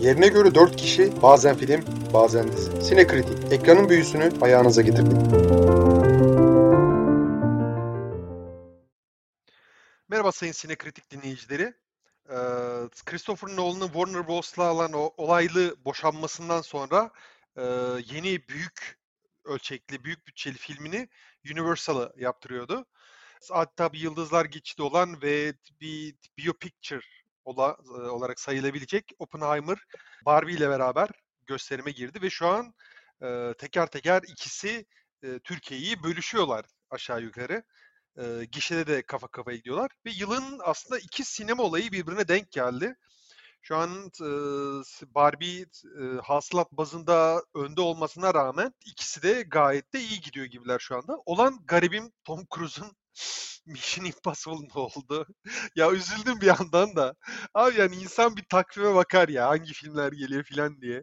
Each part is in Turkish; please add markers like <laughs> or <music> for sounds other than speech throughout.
Yerine göre 4 kişi bazen film bazen dizi. Sinekritik ekranın büyüsünü ayağınıza getirdik. Merhaba sayın Sinekritik dinleyicileri. Ee, Christopher Nolan'ın Warner Bros'la olan o olaylı boşanmasından sonra e, yeni büyük ölçekli, büyük bütçeli filmini Universal'a yaptırıyordu. Hatta bir Yıldızlar Geçidi olan ve bir biopicture e, olarak sayılabilecek Oppenheimer Barbie ile beraber gösterime girdi ve şu an e, teker teker ikisi e, Türkiye'yi bölüşüyorlar aşağı yukarı. E, gişede de kafa kafaya gidiyorlar ve yılın aslında iki sinema olayı birbirine denk geldi. Şu an e, Barbie e, hasılat bazında önde olmasına rağmen ikisi de gayet de iyi gidiyor gibiler şu anda. Olan garibim Tom Cruise'un Mission Impossible ne oldu? ya üzüldüm bir yandan da. Abi yani insan bir takvime bakar ya hangi filmler geliyor filan diye.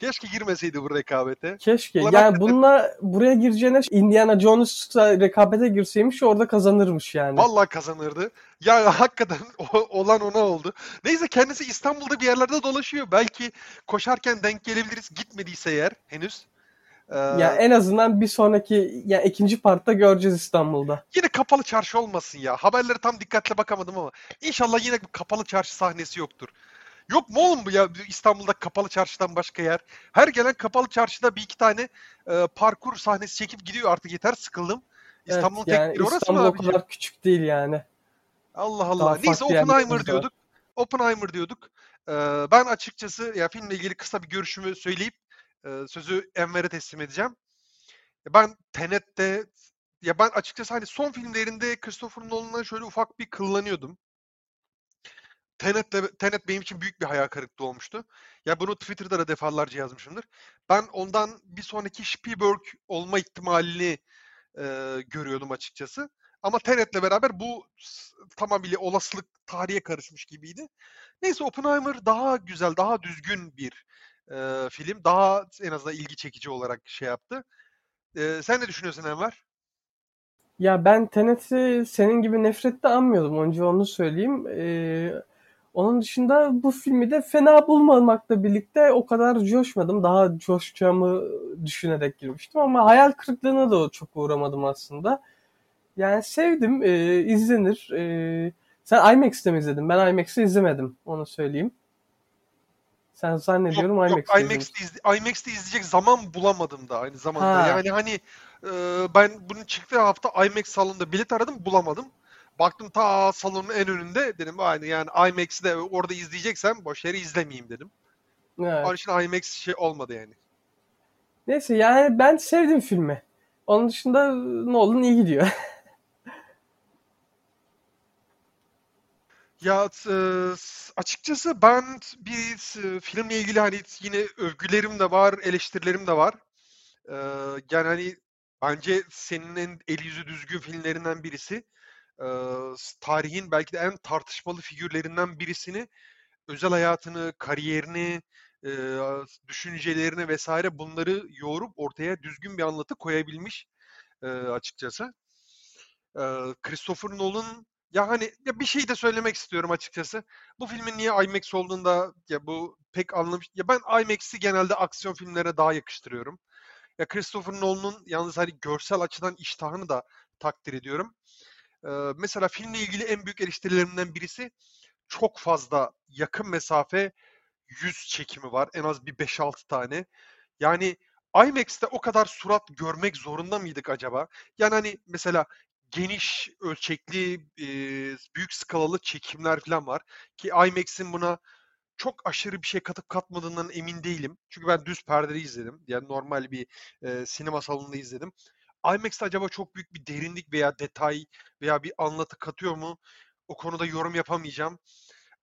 Keşke girmeseydi bu rekabete. Keşke. Ulan yani hakikaten... bununla buraya gireceğine Indiana Jones'la rekabete girseymiş orada kazanırmış yani. Vallahi kazanırdı. Ya hakikaten <laughs> olan ona oldu. Neyse kendisi İstanbul'da bir yerlerde dolaşıyor. Belki koşarken denk gelebiliriz. Gitmediyse eğer henüz. Ee, ya en azından bir sonraki ya ikinci partta göreceğiz İstanbul'da. Yine kapalı çarşı olmasın ya. Haberlere tam dikkatle bakamadım ama inşallah yine kapalı çarşı sahnesi yoktur. Yok mu oğlum bu ya İstanbul'da kapalı çarşıdan başka yer? Her gelen kapalı çarşıda bir iki tane e, parkur sahnesi çekip gidiyor artık yeter sıkıldım. İstanbul'un evet, yani tek orası İstanbul mı o kadar küçük değil yani. Allah Allah. Daha Neyse Oppenheimer diyorduk. Oppenheimer diyorduk. Ee, ben açıkçası ya filmle ilgili kısa bir görüşümü söyleyip e, sözü Enver'e teslim edeceğim. Ben Tenet'te ya ben açıkçası hani son filmlerinde Christopher Nolan'dan şöyle ufak bir kıllanıyordum. Tenet'le, Tenet benim için büyük bir hayal kırıklığı olmuştu. Ya bunu Twitter'da da defalarca yazmışımdır. Ben ondan bir sonraki Spielberg olma ihtimalini e, görüyordum açıkçası. Ama Tenet'le beraber bu tamamıyla olasılık tarihe karışmış gibiydi. Neyse Oppenheimer daha güzel, daha düzgün bir e, film. Daha en azından ilgi çekici olarak şey yaptı. E, sen ne düşünüyorsun Enver? Ya ben Tenet'i senin gibi nefretle anmıyordum. Önce onu söyleyeyim. Ee, onun dışında bu filmi de fena bulmamakla birlikte o kadar coşmadım. Daha coşacağımı düşünerek girmiştim ama hayal kırıklığına da çok uğramadım aslında. Yani sevdim, e, izlenir. E, sen IMAX'te mi izledin? Ben IMAX'te izlemedim, onu söyleyeyim. Sen zannediyorum yok, IMAX'te yok, IMAX'te, izle, IMAX'te izleyecek zaman bulamadım da aynı zamanda. Ha. Yani hani e, ben bunun çıktığı hafta IMAX salonunda bilet aradım bulamadım. Baktım ta salonun en önünde dedim aynı yani IMAX'i de orada izleyeceksem boş yere izlemeyeyim dedim. Evet. Onun için IMAX şey olmadı yani. Neyse yani ben sevdim filmi. Onun dışında Nolan iyi gidiyor. <laughs> Ya e, açıkçası ben bir e, filmle ilgili hani yine övgülerim de var, eleştirilerim de var. E, yani hani bence senin en el yüzü düzgün filmlerinden birisi tarihin belki de en tartışmalı figürlerinden birisini özel hayatını, kariyerini, düşüncelerini vesaire bunları yoğurup ortaya düzgün bir anlatı koyabilmiş açıkçası. Christopher Nolan ya hani ya bir şey de söylemek istiyorum açıkçası. Bu filmin niye IMAX olduğunda ya bu pek anlamış. Ya ben IMAX'i genelde aksiyon filmlerine daha yakıştırıyorum. Ya Christopher Nolan'ın yalnız hani görsel açıdan iştahını da takdir ediyorum. Ee, mesela filmle ilgili en büyük eleştirilerimden birisi çok fazla yakın mesafe yüz çekimi var. En az bir 5-6 tane. Yani IMAX'te o kadar surat görmek zorunda mıydık acaba? Yani hani mesela geniş ölçekli, büyük skalalı çekimler falan var. Ki IMAX'in buna çok aşırı bir şey katıp katmadığından emin değilim. Çünkü ben düz perdeli izledim. Yani normal bir e, sinema salonunda izledim. IMAX'te acaba çok büyük bir derinlik veya detay veya bir anlatı katıyor mu? O konuda yorum yapamayacağım.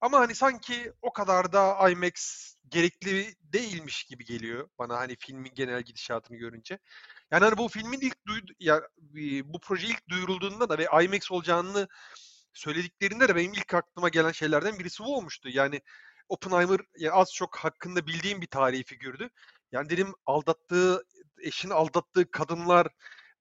Ama hani sanki o kadar da IMAX gerekli değilmiş gibi geliyor bana hani filmin genel gidişatını görünce. Yani hani bu filmin ilk duydu ya bu proje ilk duyurulduğunda da ve IMAX olacağını söylediklerinde de benim ilk aklıma gelen şeylerden birisi bu olmuştu. Yani Oppenheimer yani az çok hakkında bildiğim bir tarihi figürdü. Yani dedim aldattığı, eşini aldattığı kadınlar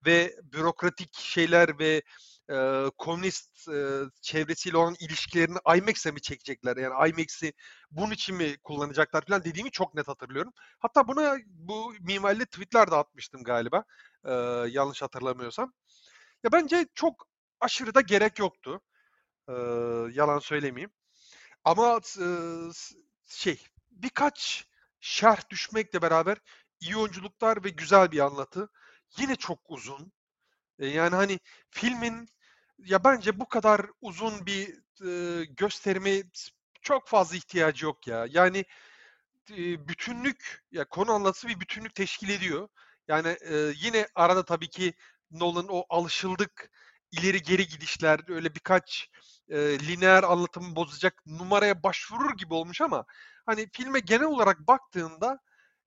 ve bürokratik şeyler ve e, komünist e, çevresiyle olan ilişkilerini IMAX'e mi çekecekler? Yani IMAX'i bunun için mi kullanacaklar falan dediğimi çok net hatırlıyorum. Hatta buna bu minvalde tweetler de atmıştım galiba. e, yanlış hatırlamıyorsam. Ya bence çok aşırı da gerek yoktu. E, yalan söylemeyeyim. Ama e, şey birkaç şerh düşmekle beraber iyi oyunculuklar ve güzel bir anlatı. Yine çok uzun. E, yani hani filmin ya bence bu kadar uzun bir e, gösterime çok fazla ihtiyacı yok ya. Yani e, bütünlük ya konu anlatısı bir bütünlük teşkil ediyor. Yani e, yine arada tabii ki Nolan o alışıldık ileri geri gidişler öyle birkaç e, lineer anlatımı bozacak numaraya başvurur gibi olmuş ama hani filme genel olarak baktığında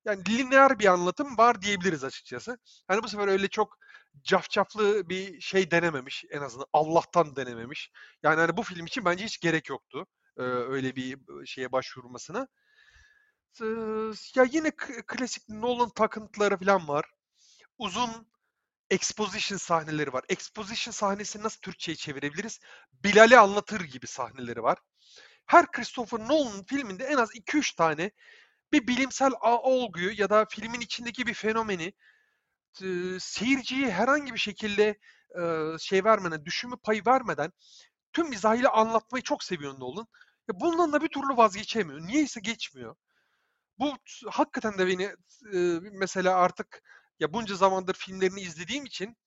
yani lineer bir anlatım var diyebiliriz açıkçası. Hani bu sefer öyle çok cafcaflı bir şey denememiş en azından Allah'tan denememiş. Yani hani bu film için bence hiç gerek yoktu e, öyle bir şeye başvurmasına. E, ya yine klasik Nolan takıntıları falan var. Uzun exposition sahneleri var. Exposition sahnesini nasıl Türkçe'ye çevirebiliriz? Bilal'i anlatır gibi sahneleri var. Her Christopher Nolan filminde en az 2-3 tane bir bilimsel olguyu ya da filmin içindeki bir fenomeni seyirciye herhangi bir şekilde e, şey vermeden, düşünme payı vermeden tüm mizahıyla anlatmayı çok seviyor Nolan. Ya bundan da bir türlü vazgeçemiyor. Niyeyse geçmiyor. Bu hakikaten de beni e, mesela artık ya bunca zamandır filmlerini izlediğim için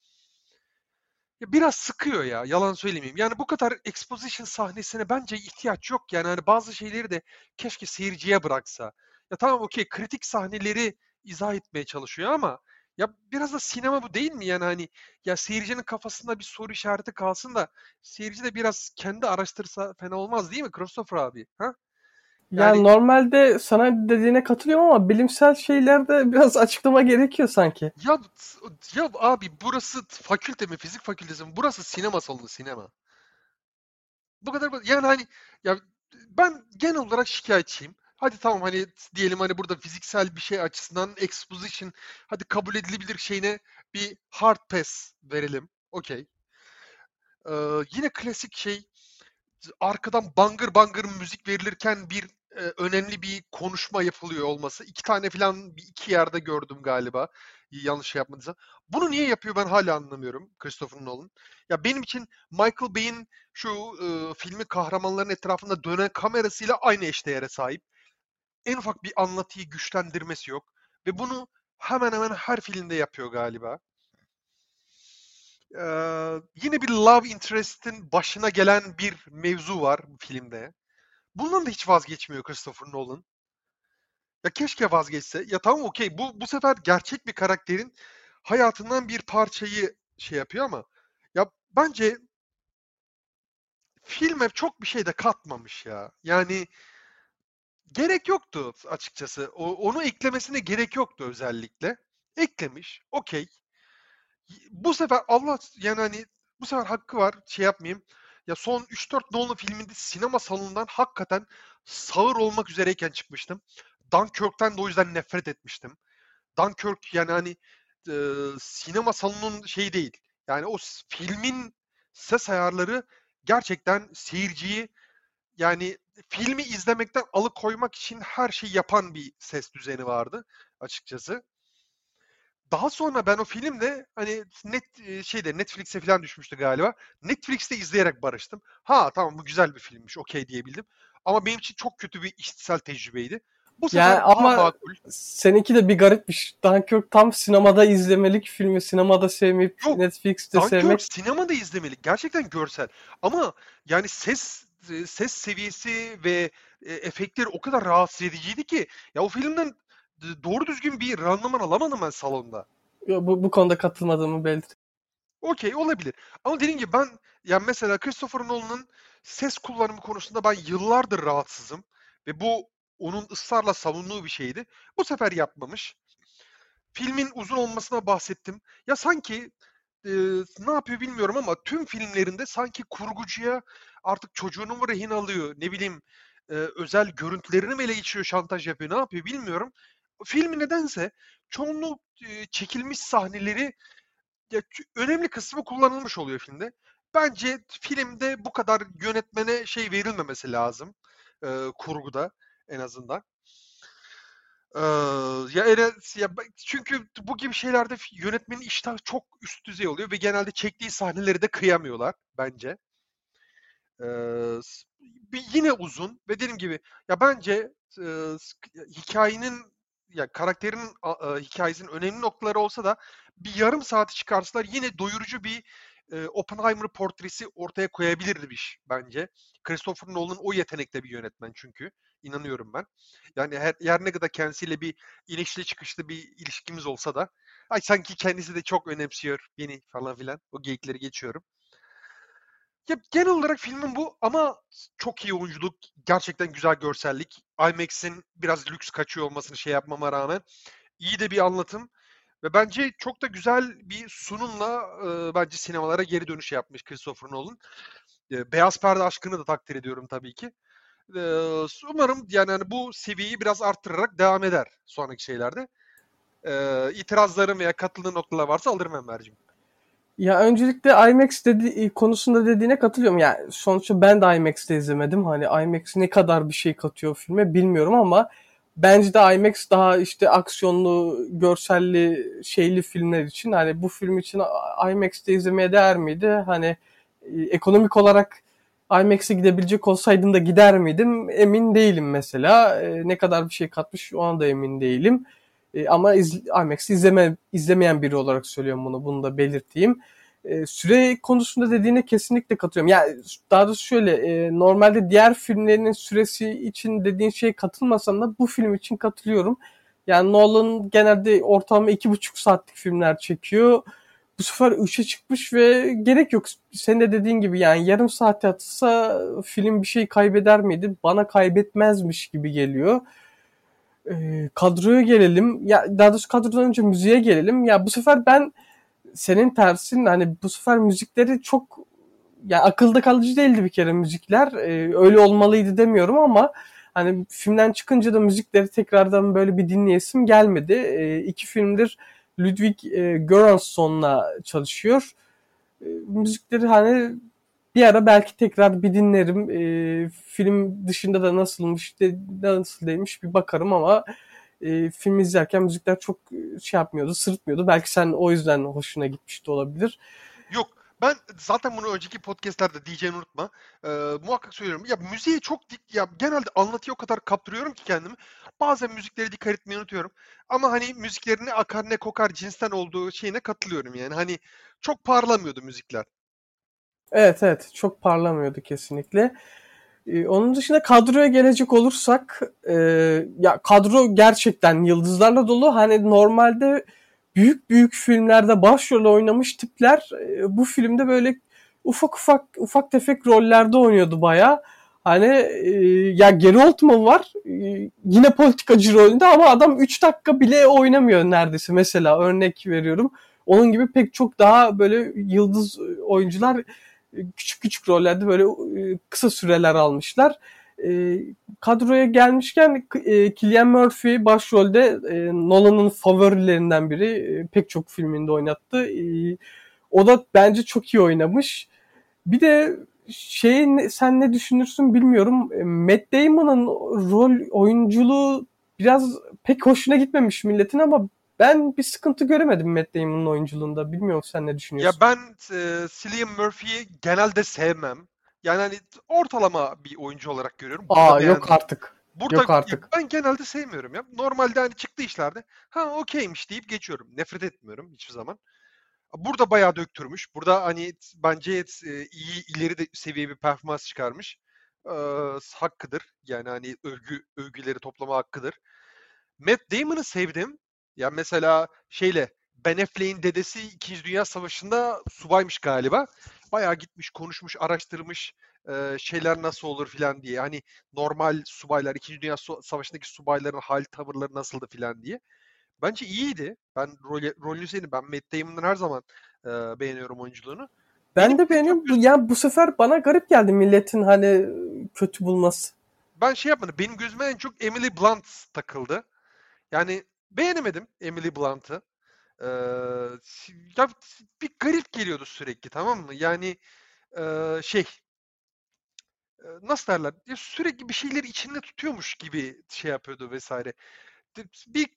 ya biraz sıkıyor ya yalan söylemeyeyim. Yani bu kadar exposition sahnesine bence ihtiyaç yok. Yani hani bazı şeyleri de keşke seyirciye bıraksa. Ya tamam okey kritik sahneleri izah etmeye çalışıyor ama ya biraz da sinema bu değil mi? Yani hani ya seyircinin kafasında bir soru işareti kalsın da seyirci de biraz kendi araştırsa fena olmaz değil mi Christopher abi? Ha? Yani, Yani- normalde sana dediğine katılıyorum ama bilimsel şeylerde biraz açıklama gerekiyor sanki. Ya ya abi burası fakülte mi fizik fakültesi mi? Burası sinema salonu sinema. Bu kadar yani hani ya ben genel olarak şikayetçiyim. Hadi tamam hani diyelim hani burada fiziksel bir şey açısından exposition hadi kabul edilebilir şeyine bir hard pass verelim. Okey. Ee, yine klasik şey arkadan bangır bangır müzik verilirken bir e, önemli bir konuşma yapılıyor olması. İki tane falan bir iki yerde gördüm galiba. Yanlış şey yapmadıysam. Bunu niye yapıyor ben hala anlamıyorum Christopher Nolan. Ya benim için Michael Bay'in şu e, filmi kahramanların etrafında dönen kamerasıyla aynı eşdeğere sahip. En ufak bir anlatıyı güçlendirmesi yok. Ve bunu hemen hemen her filmde yapıyor galiba. Ee, yine bir love interest'in başına gelen bir mevzu var bu filmde. Bundan da hiç vazgeçmiyor Christopher Nolan. Ya keşke vazgeçse. Ya tamam okey bu bu sefer gerçek bir karakterin hayatından bir parçayı şey yapıyor ama ya bence filme çok bir şey de katmamış ya. Yani gerek yoktu açıkçası. O, onu eklemesine gerek yoktu özellikle. Eklemiş. Okey. Bu sefer Allah yani hani bu sefer hakkı var. Şey yapmayayım. Ya son 3-4 Nolan filminde sinema salonundan hakikaten sağır olmak üzereyken çıkmıştım. Dunkirk'ten de o yüzden nefret etmiştim. Dunkirk yani hani e, sinema salonunun şeyi değil. Yani o filmin ses ayarları gerçekten seyirciyi yani filmi izlemekten alıkoymak için her şeyi yapan bir ses düzeni vardı açıkçası. Daha sonra ben o filmde hani net e, şeyde Netflix'e falan düşmüştü galiba. Netflix'te izleyerek barıştım. Ha tamam bu güzel bir filmmiş okey diyebildim. Ama benim için çok kötü bir işitsel tecrübeydi. Bu sefer Yani ama- makul. Seninki de bir garipmiş. Dunkirk tam sinemada izlemelik filmi. Sinemada sevmeyip Yok, Netflix'te Dunkirk sevmek. sinemada izlemelik. Gerçekten görsel. Ama yani ses ses seviyesi ve e, efektleri o kadar rahatsız ediciydi ki ya o filmden doğru düzgün bir randıman alamadım ben salonda. Yo, Bu, bu konuda katılmadığımı belirteyim. Okey olabilir. Ama dediğim gibi ben yani mesela Christopher Nolan'ın ses kullanımı konusunda ben yıllardır rahatsızım. Ve bu onun ısrarla savunduğu bir şeydi. Bu sefer yapmamış. Filmin uzun olmasına bahsettim. Ya sanki e, ne yapıyor bilmiyorum ama tüm filmlerinde sanki kurgucuya artık çocuğunu mu rehin alıyor, ne bileyim e, özel görüntülerini mi ele geçiriyor, şantaj yapıyor, ne yapıyor bilmiyorum. Filmi nedense çoğunluk e, çekilmiş sahneleri ya, önemli kısmı kullanılmış oluyor filmde. bence filmde bu kadar yönetmene şey verilmemesi lazım. E, kurguda en azından. Ee, ya, ya çünkü bu gibi şeylerde yönetmenin iştahı çok üst düzey oluyor ve genelde çektiği sahneleri de kıyamıyorlar bence. Ee, yine uzun ve dediğim gibi ya bence e, hikayenin ya karakterin e, hikayesinin önemli noktaları olsa da bir yarım saati çıkarsalar yine doyurucu bir e, Oppenheimer portresi ortaya koyabilirmiş bence. Christopher Nolan o yetenekte bir yönetmen çünkü. inanıyorum ben. Yani her, her ne kadar kendisiyle bir inişli çıkışlı bir ilişkimiz olsa da ay sanki kendisi de çok önemsiyor beni falan filan. O geyikleri geçiyorum. Ya genel olarak filmin bu ama çok iyi oyunculuk, gerçekten güzel görsellik. IMAX'in biraz lüks kaçıyor olmasını şey yapmama rağmen iyi de bir anlatım. Ve bence çok da güzel bir sunumla e, bence sinemalara geri dönüş yapmış Christopher Nolan. E, Beyaz Perde aşkını da takdir ediyorum tabii ki. E, umarım yani hani bu seviyeyi biraz arttırarak devam eder sonraki şeylerde. E, itirazlarım veya katıldığın noktalar varsa alırım Enver'cim. Ya öncelikle IMAX dedi, konusunda dediğine katılıyorum. Yani sonuçta ben de IMAX'te izlemedim. Hani IMAX ne kadar bir şey katıyor filme bilmiyorum ama bence de IMAX daha işte aksiyonlu, görselli, şeyli filmler için hani bu film için IMAX'te izlemeye değer miydi? Hani e, ekonomik olarak IMAX'e gidebilecek olsaydım da gider miydim? Emin değilim mesela. E, ne kadar bir şey katmış o anda emin değilim. E, ama iz, IMAX izleme, izlemeyen biri olarak söylüyorum bunu. Bunu da belirteyim. E, süre konusunda dediğine kesinlikle katılıyorum. Yani daha doğrusu şöyle e, normalde diğer filmlerinin süresi için dediğin şeye katılmasam da bu film için katılıyorum. Yani Nolan genelde ortalama iki buçuk saatlik filmler çekiyor. Bu sefer 3'e çıkmış ve gerek yok. Sen de dediğin gibi yani yarım saat atsa film bir şey kaybeder miydi? Bana kaybetmezmiş gibi geliyor. E, kadroya gelelim. Ya daha doğrusu kadrodan önce müziğe gelelim. Ya bu sefer ben senin tersin hani bu sefer müzikleri çok ya akılda kalıcı değildi bir kere müzikler. Ee, öyle olmalıydı demiyorum ama hani filmden çıkınca da müzikleri tekrardan böyle bir dinleyesim gelmedi. Ee, iki filmdir Ludwig e, Göransson'la çalışıyor. Ee, müzikleri hani bir ara belki tekrar bir dinlerim. Ee, film dışında da nasılmış, de, nasıl demiş bir bakarım ama e, film izlerken müzikler çok e, şey yapmıyordu, sırıtmıyordu. Belki sen o yüzden hoşuna gitmişti olabilir. Yok ben zaten bunu önceki podcastlerde diyeceğini unutma. Ee, muhakkak söylüyorum. Ya müziği çok dik, ya genelde anlatıyor o kadar kaptırıyorum ki kendimi. Bazen müziklere dikkat etmeyi unutuyorum. Ama hani müziklerini akar ne kokar cinsten olduğu şeyine katılıyorum yani. Hani çok parlamıyordu müzikler. Evet evet çok parlamıyordu kesinlikle. Ee, onun dışında kadroya gelecek olursak e, ya kadro gerçekten yıldızlarla dolu. Hani normalde büyük büyük filmlerde başrol oynamış tipler e, bu filmde böyle ufak ufak ufak tefek rollerde oynuyordu baya. Hani e, ya Gary Oldman var e, yine politikacı rolünde ama adam 3 dakika bile oynamıyor neredeyse mesela örnek veriyorum. Onun gibi pek çok daha böyle yıldız oyuncular küçük küçük rollerde böyle e, kısa süreler almışlar. E, kadroya gelmişken e, Cillian Murphy başrolde e, Nolan'ın favorilerinden biri. E, pek çok filminde oynattı. O da bence çok iyi oynamış. Bir de şey sen ne düşünürsün bilmiyorum. Matt Damon'ın rol oyunculuğu biraz pek hoşuna gitmemiş milletin ama ben bir sıkıntı göremedim Matt Damon'ın oyunculuğunda. Bilmiyorum sen ne düşünüyorsun? Ya ben e, Cillian Murphy'yi genelde sevmem. Yani hani ortalama bir oyuncu olarak görüyorum. Burada Aa yok artık. Burada yok artık. ben genelde sevmiyorum ya. Normalde hani çıktı işlerde ha okeymiş deyip geçiyorum. Nefret etmiyorum hiçbir zaman. Burada bayağı döktürmüş. Burada hani bence e, iyi ileri de seviye bir performans çıkarmış. E, hakkıdır. Yani hani övgü övgüleri toplama hakkıdır. Matt Damon'ı sevdim. Ya mesela şeyle Ben Affleck'in dedesi 2. Dünya Savaşı'nda subaymış galiba. Bayağı gitmiş, konuşmuş, araştırmış e, şeyler nasıl olur filan diye. Hani normal subaylar, 2. Dünya Savaşı'ndaki subayların hal tavırları nasıldı filan diye. Bence iyiydi. Ben rol, rolünü sevdim. Ben Matt Damon'ın her zaman e, beğeniyorum oyunculuğunu. Ben Benim de beğeniyorum. Çok... Yani bu sefer bana garip geldi milletin hani kötü bulması. Ben şey yapmadım. Benim gözüme en çok Emily Blunt takıldı. Yani beğenemedim Emily Blunt'ı. Ee, ya bir garip geliyordu sürekli tamam mı? Yani e, şey nasıl derler ya sürekli bir şeyleri içinde tutuyormuş gibi şey yapıyordu vesaire. Bir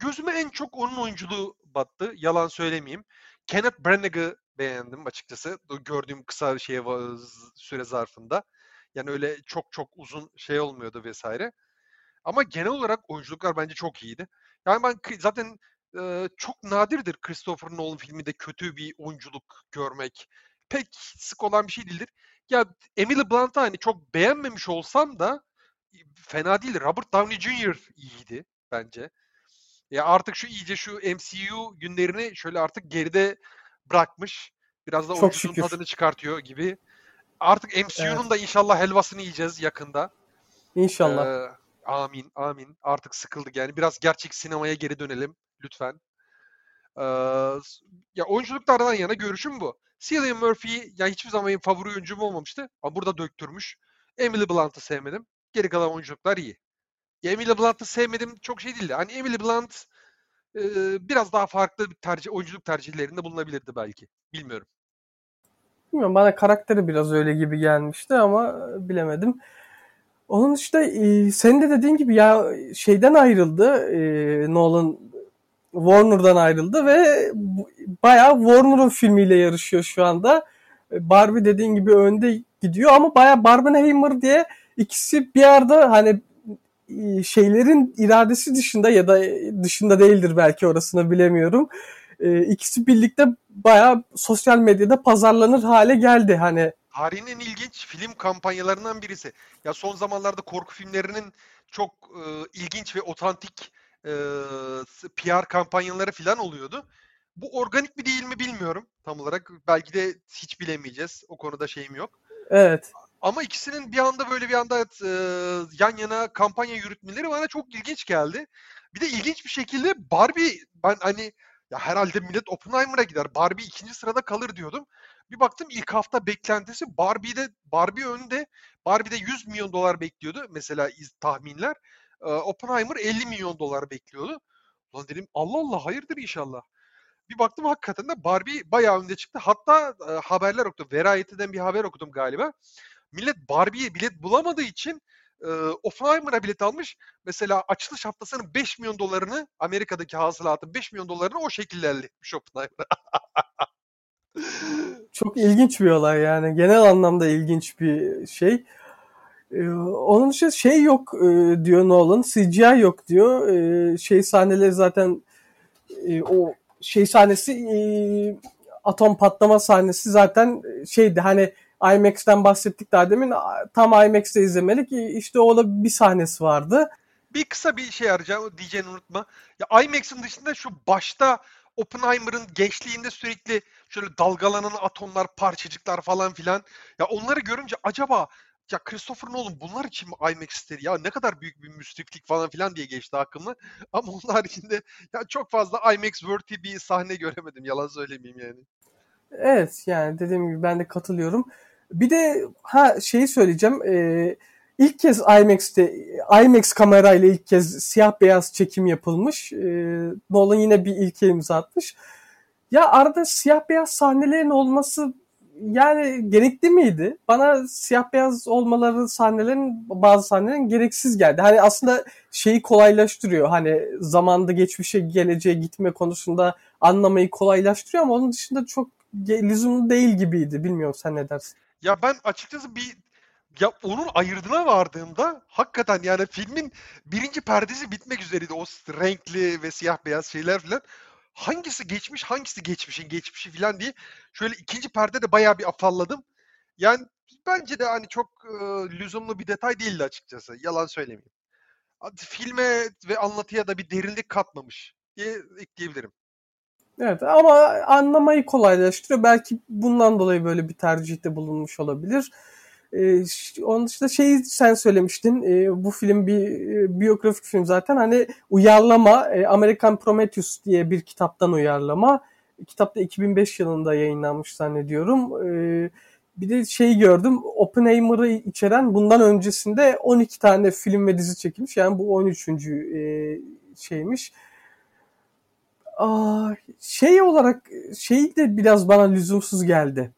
gözüme en çok onun oyunculuğu battı. Yalan söylemeyeyim. Kenneth Branagh'ı beğendim açıkçası. Gördüğüm kısa şeye süre zarfında. Yani öyle çok çok uzun şey olmuyordu vesaire. Ama genel olarak oyunculuklar bence çok iyiydi. Yani ben zaten e, çok nadirdir Christopher Nolan filminde kötü bir oyunculuk görmek. Pek sık olan bir şey değildir. Ya Emily Blunt'ı hani çok beğenmemiş olsam da fena değil. Robert Downey Jr. iyiydi bence. Ya artık şu iyice şu MCU günlerini şöyle artık geride bırakmış. Biraz da şükür. tadını çıkartıyor gibi. Artık MCU'nun da inşallah helvasını yiyeceğiz yakında. İnşallah. Ee, amin, amin. Artık sıkıldık yani. Biraz gerçek sinemaya geri dönelim lütfen. Ee, ya oyunculuklardan yana görüşüm bu. Cillian Murphy ya hiçbir zaman benim favori oyuncum olmamıştı ama burada döktürmüş. Emily Blunt'ı sevmedim. Geri kalan oyunculuklar iyi. Ya Emily Blunt'ı sevmedim çok şey değildi. Hani Emily Blunt e, biraz daha farklı bir tercih, oyunculuk tercihlerinde bulunabilirdi belki. Bilmiyorum. Bilmiyorum bana karakteri biraz öyle gibi gelmişti ama bilemedim. Onun dışında e, senin de dediğin gibi ya şeyden ayrıldı. E, Nolan Warner'dan ayrıldı ve bayağı Warner'ın filmiyle yarışıyor şu anda. E, Barbie dediğin gibi önde gidiyor ama bayağı Barbenheimer diye ikisi bir arada hani e, şeylerin iradesi dışında ya da dışında değildir belki orasını bilemiyorum. E, ikisi birlikte bayağı sosyal medyada pazarlanır hale geldi. Hani Tarihin en ilginç film kampanyalarından birisi. Ya son zamanlarda korku filmlerinin çok e, ilginç ve otantik e, PR kampanyaları falan oluyordu. Bu organik mi değil mi bilmiyorum tam olarak. Belki de hiç bilemeyeceğiz. O konuda şeyim yok. evet. Ama ikisinin bir anda böyle bir anda e, yan yana kampanya yürütmeleri bana çok ilginç geldi. Bir de ilginç bir şekilde Barbie ben hani ya herhalde millet Oppenheimer'a gider. Barbie ikinci sırada kalır diyordum. Bir baktım ilk hafta beklentisi Barbie'de Barbie önde. Barbie'de 100 milyon dolar bekliyordu mesela tahminler. E, Oppenheimer 50 milyon dolar bekliyordu. Ulan dedim Allah Allah hayırdır inşallah. Bir baktım hakikaten de Barbie bayağı önde çıktı. Hatta e, haberler okudum. Variety'den bir haber okudum galiba. Millet Barbie'ye bilet bulamadığı için e, Oppenheimer'a bilet almış. Mesela açılış haftasının 5 milyon dolarını Amerika'daki hasılatın 5 milyon dolarını o şekilde elde etmiş Oppenheimer. <laughs> Çok ilginç bir olay yani. Genel anlamda ilginç bir şey. Ee, onun dışında şey yok e, diyor Nolan. CGI yok diyor. Ee, şey sahneleri zaten e, o şey sahnesi e, atom patlama sahnesi zaten şeydi hani IMAX'ten bahsettik daha demin tam IMAX'te izlemelik E, işte o da bir sahnesi vardı. Bir kısa bir şey arayacağım diyeceğini unutma. Ya IMAX'in dışında şu başta Oppenheimer'ın gençliğinde sürekli şöyle dalgalanan atomlar, parçacıklar falan filan. Ya onları görünce acaba ya Christopher Nolan bunlar için mi IMAX? Ya ne kadar büyük bir müsriflik falan filan diye geçti aklımda. <laughs> Ama onun haricinde ya çok fazla IMAX worthy bir sahne göremedim. Yalan söylemeyeyim yani. Evet yani dediğim gibi ben de katılıyorum. Bir de ha şeyi söyleyeceğim. Ee, ilk kez IMAX'te IMAX kamerayla ilk kez siyah beyaz çekim yapılmış. Ee, Nolan yine bir ilke imza atmış. Ya arada siyah beyaz sahnelerin olması yani gerekli miydi? Bana siyah beyaz olmaları sahnelerin bazı sahnelerin gereksiz geldi. Hani aslında şeyi kolaylaştırıyor. Hani zamanda geçmişe geleceğe gitme konusunda anlamayı kolaylaştırıyor ama onun dışında çok lüzumlu değil gibiydi. Bilmiyorum sen ne dersin? Ya ben açıkçası bir ya onun ayırdına vardığımda hakikaten yani filmin birinci perdesi bitmek üzereydi. O renkli ve siyah beyaz şeyler filan. Hangisi geçmiş, hangisi geçmişin geçmişi filan diye şöyle ikinci perdede bayağı bir afalladım. Yani bence de hani çok e, lüzumlu bir detay değildi açıkçası. Yalan söylemeyeyim. Filme ve anlatıya da bir derinlik katmamış diye ekleyebilirim. Evet ama anlamayı kolaylaştırıyor. Belki bundan dolayı böyle bir tercihte bulunmuş olabilir. Ee, onun dışında şeyi sen söylemiştin. Ee, bu film bir e, biyografik film zaten. Hani uyarlama e, American Prometheus diye bir kitaptan uyarlama. Kitap da 2005 yılında yayınlanmış zannediyorum. Ee, bir de şey gördüm. Oppenheimer'ı içeren bundan öncesinde 12 tane film ve dizi çekilmiş. Yani bu 13. e, şeymiş. Aa, şey olarak şey de biraz bana lüzumsuz geldi.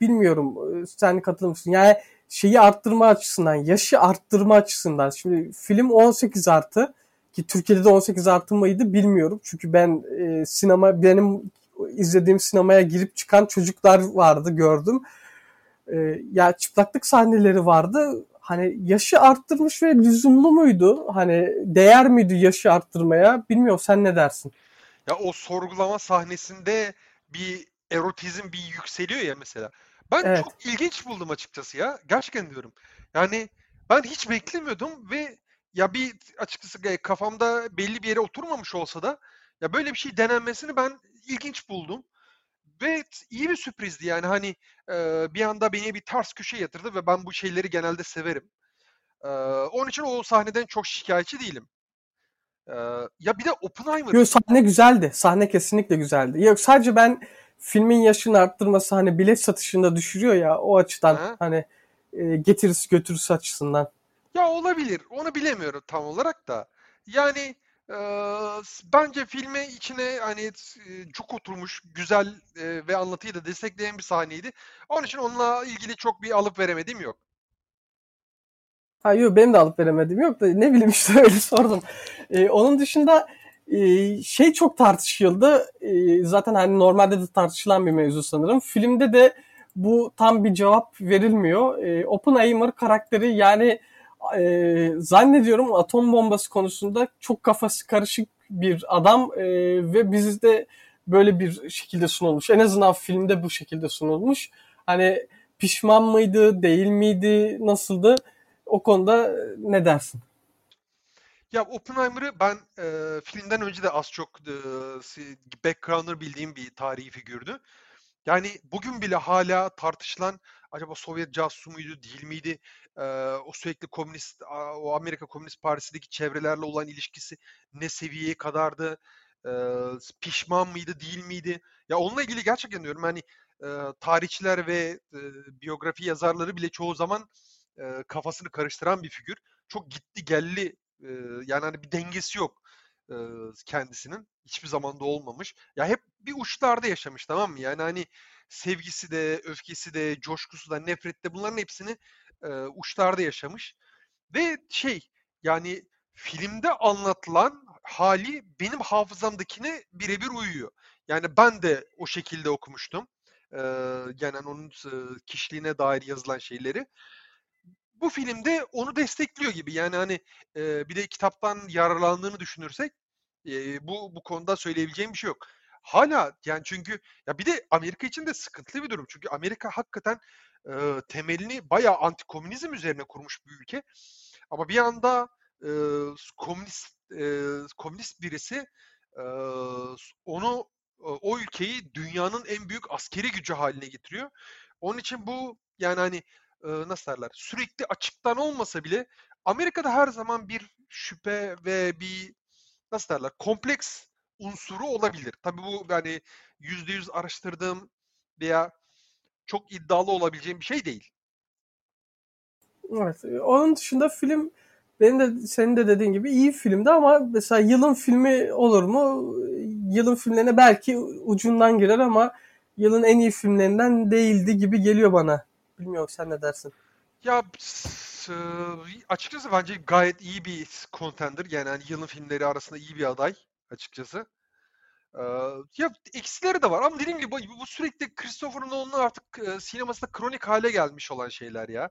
bilmiyorum e, sen katılır mısın? Yani şeyi arttırma açısından, yaşı arttırma açısından. Şimdi film 18 artı ki Türkiye'de de 18 artı mıydı bilmiyorum. Çünkü ben e, sinema benim izlediğim sinemaya girip çıkan çocuklar vardı gördüm. E, ya çıplaklık sahneleri vardı. Hani yaşı arttırmış ve lüzumlu muydu? Hani değer miydi yaşı arttırmaya? Bilmiyorum sen ne dersin? Ya o sorgulama sahnesinde bir erotizm bir yükseliyor ya mesela. Ben Evet. çok ilginç buldum açıkçası ya. Gerçekten diyorum. Yani ben hiç beklemiyordum ve ya bir açıkçası e, kafamda belli bir yere oturmamış olsa da ya böyle bir şey denenmesini ben ilginç buldum. Ve iyi bir sürprizdi yani hani e, bir anda beni bir ters köşe yatırdı ve ben bu şeyleri genelde severim. E, onun için o sahneden çok şikayetçi değilim. E, ya bir de Oppenheimer. Yok sahne güzeldi. Sahne kesinlikle güzeldi. Yok sadece ben filmin yaşını arttırması hani bilet satışında düşürüyor ya o açıdan Ha? hani e, getirisi götürüsü açısından. Ya olabilir. Onu bilemiyorum tam olarak da. Yani s- bence filme içine hani e, çok oturmuş, güzel e, ve anlatıyı da destekleyen bir sahneydi. Onun için onunla ilgili çok bir alıp veremediğim yok. Ha yok benim de alıp veremediğim yok da ne bileyim işte <laughs> öyle sordum. E, onun dışında e, şey çok tartışıldı. E, zaten hani normalde de tartışılan bir mevzu sanırım. Filmde de bu tam bir cevap verilmiyor. E, Oppenheimer karakteri yani e, zannediyorum atom bombası konusunda çok kafası karışık bir adam e, ve bizde böyle bir şekilde sunulmuş. En azından filmde bu şekilde sunulmuş. Hani pişman mıydı, değil miydi, nasıldı? O konuda ne dersin? Ya Oppenheimer'ı ben e, filmden önce de az çok e, background'ını bildiğim bir tarihi figürdü. Yani bugün bile hala tartışılan acaba Sovyet casusu muydu, değil miydi? Ee, o sürekli komünist, o Amerika Komünist Partisi'ndeki çevrelerle olan ilişkisi ne seviyeye kadardı? Ee, pişman mıydı, değil miydi? Ya onunla ilgili gerçekten diyorum hani e, tarihçiler ve e, biyografi yazarları bile çoğu zaman e, kafasını karıştıran bir figür. Çok gitti gelli e, yani hani bir dengesi yok e, kendisinin. Hiçbir zamanda olmamış. Ya hep bir uçlarda yaşamış tamam mı? Yani hani sevgisi de, öfkesi de, coşkusu da, nefreti de bunların hepsini e, uçlarda yaşamış. Ve şey yani filmde anlatılan hali benim hafızamdakine birebir uyuyor. Yani ben de o şekilde okumuştum. Ee, yani onun kişiliğine dair yazılan şeyleri. Bu filmde onu destekliyor gibi. Yani hani e, bir de kitaptan yararlandığını düşünürsek e, bu bu konuda söyleyebileceğim bir şey yok. Hala yani çünkü ya bir de Amerika için de sıkıntılı bir durum. Çünkü Amerika hakikaten e, temelini bayağı antikomünizm üzerine kurmuş bir ülke. Ama bir anda e, komünist e, komünist birisi e, onu o ülkeyi dünyanın en büyük askeri gücü haline getiriyor. Onun için bu yani hani e, nasıl derler sürekli açıktan olmasa bile Amerika'da her zaman bir şüphe ve bir nasıl derler kompleks unsuru olabilir. Tabii bu yani yüzde yüz araştırdığım veya çok iddialı olabileceğim bir şey değil. Evet. Onun dışında film benim de senin de dediğin gibi iyi filmdi ama mesela yılın filmi olur mu? Yılın filmlerine belki ucundan girer ama yılın en iyi filmlerinden değildi gibi geliyor bana. Bilmiyorum sen ne dersin? Ya s- açıkçası bence gayet iyi bir contender. Yani hani yılın filmleri arasında iyi bir aday açıkçası. Ee, ya eksileri de var ama dediğim gibi bu, bu sürekli Christopher Nolan'ın artık e, sinemasında kronik hale gelmiş olan şeyler ya.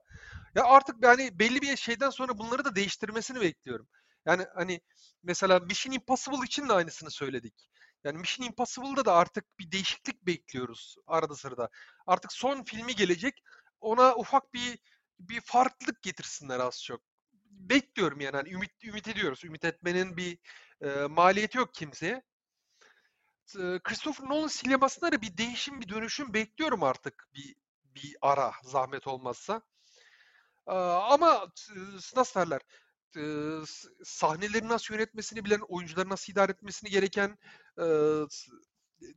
Ya artık yani belli bir şeyden sonra bunları da değiştirmesini bekliyorum. Yani hani mesela Mission Impossible için de aynısını söyledik. Yani Mission Impossible'da da artık bir değişiklik bekliyoruz arada sırada. Artık son filmi gelecek. Ona ufak bir bir farklılık getirsinler az çok. Bekliyorum yani. Hani ümit ümit ediyoruz. Ümit etmenin bir e, maliyeti yok kimseye. E, Christopher Nolan sinemasında da bir değişim, bir dönüşüm bekliyorum artık bir bir ara zahmet olmazsa. Ee, ama nasıl derler? S- Sahneleri nasıl yönetmesini bilen, oyuncuları nasıl idare etmesini gereken, e,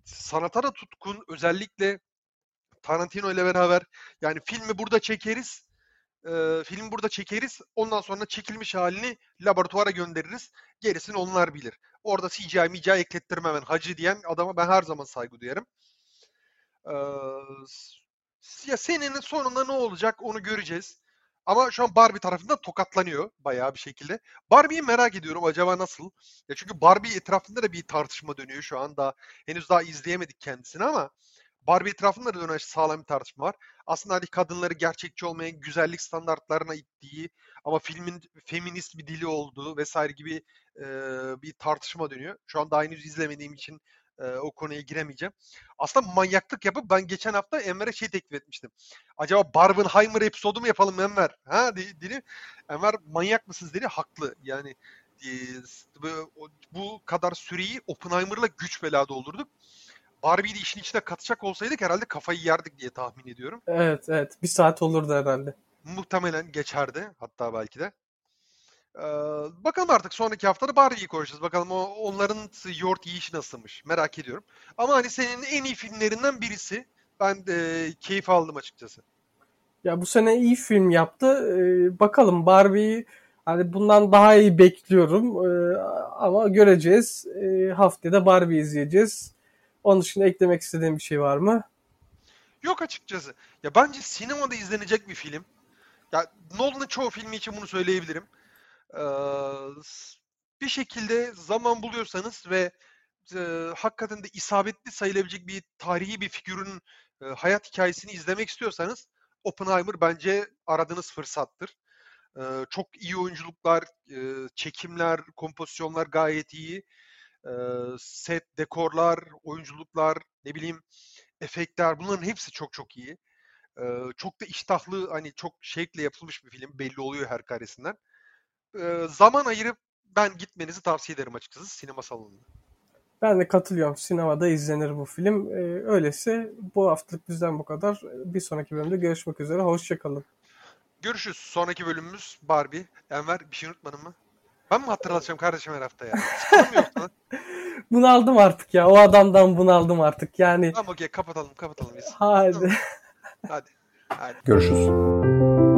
sanata da tutkun, özellikle Tarantino ile beraber yani filmi burada çekeriz, e, filmi burada çekeriz, ondan sonra çekilmiş halini laboratuvara göndeririz, gerisini onlar bilir. Orada CGI, MGI eklettirmem ben hacı diyen adama ben her zaman saygı duyarım. S- Ya senin sonunda ne olacak onu göreceğiz. Ama şu an Barbie tarafında tokatlanıyor bayağı bir şekilde. Barbie'yi merak ediyorum acaba nasıl? Ya çünkü Barbie etrafında da bir tartışma dönüyor şu anda. Henüz daha izleyemedik kendisini ama Barbie etrafında da dönen sağlam bir tartışma var. Aslında hani kadınları gerçekçi olmayan güzellik standartlarına ittiği ama filmin feminist bir dili olduğu vesaire gibi e, bir tartışma dönüyor. Şu an daha henüz izlemediğim için e, o konuya giremeyeceğim. Aslında manyaklık yapıp ben geçen hafta Enver'e şey teklif etmiştim. Acaba Barbenheimer episodu mu yapalım Enver? Ha dedi. Enver manyak mısınız dedi. Haklı. Yani bu kadar süreyi Oppenheimer'la güç bela doldurduk. Barbie'yi de işin içine katacak olsaydık herhalde kafayı yerdik diye tahmin ediyorum. Evet evet. Bir saat olurdu herhalde. Muhtemelen geçerdi. Hatta belki de. Ee, bakalım artık sonraki haftada Barbie'yi konuşacağız. Bakalım o, onların yoğurt yiyişi nasılmış. Merak ediyorum. Ama hani senin en iyi filmlerinden birisi. Ben de keyif aldım açıkçası. Ya bu sene iyi film yaptı. Ee, bakalım Barbie'yi hani bundan daha iyi bekliyorum. Ee, ama göreceğiz. Ee, haftaya da Barbie izleyeceğiz. Onun dışında eklemek istediğim bir şey var mı? Yok açıkçası. Ya bence sinemada izlenecek bir film. Ya Nolan'ın çoğu filmi için bunu söyleyebilirim. Ee, bir şekilde zaman buluyorsanız ve e, hakikaten de isabetli sayılabilecek bir tarihi bir figürün e, hayat hikayesini izlemek istiyorsanız Oppenheimer bence aradığınız fırsattır. E, çok iyi oyunculuklar, e, çekimler, kompozisyonlar gayet iyi. E, set, dekorlar, oyunculuklar, ne bileyim efektler bunların hepsi çok çok iyi. E, çok da iştahlı hani çok şevkle yapılmış bir film belli oluyor her karesinden e, zaman ayırıp ben gitmenizi tavsiye ederim açıkçası sinema salonunda. Ben de katılıyorum. Sinemada izlenir bu film. Ee, öyleyse bu haftalık bizden bu kadar. Bir sonraki bölümde görüşmek üzere. Hoşçakalın. Görüşürüz. Sonraki bölümümüz Barbie. Enver bir şey unutmadın mı? Ben mi hatırlatacağım kardeşim her hafta ya? Yoksa. <laughs> bunaldım artık ya. O adamdan bunaldım artık. Yani. Tamam okey kapatalım kapatalım biz. Hadi. Hadi. Hadi. Görüşürüz.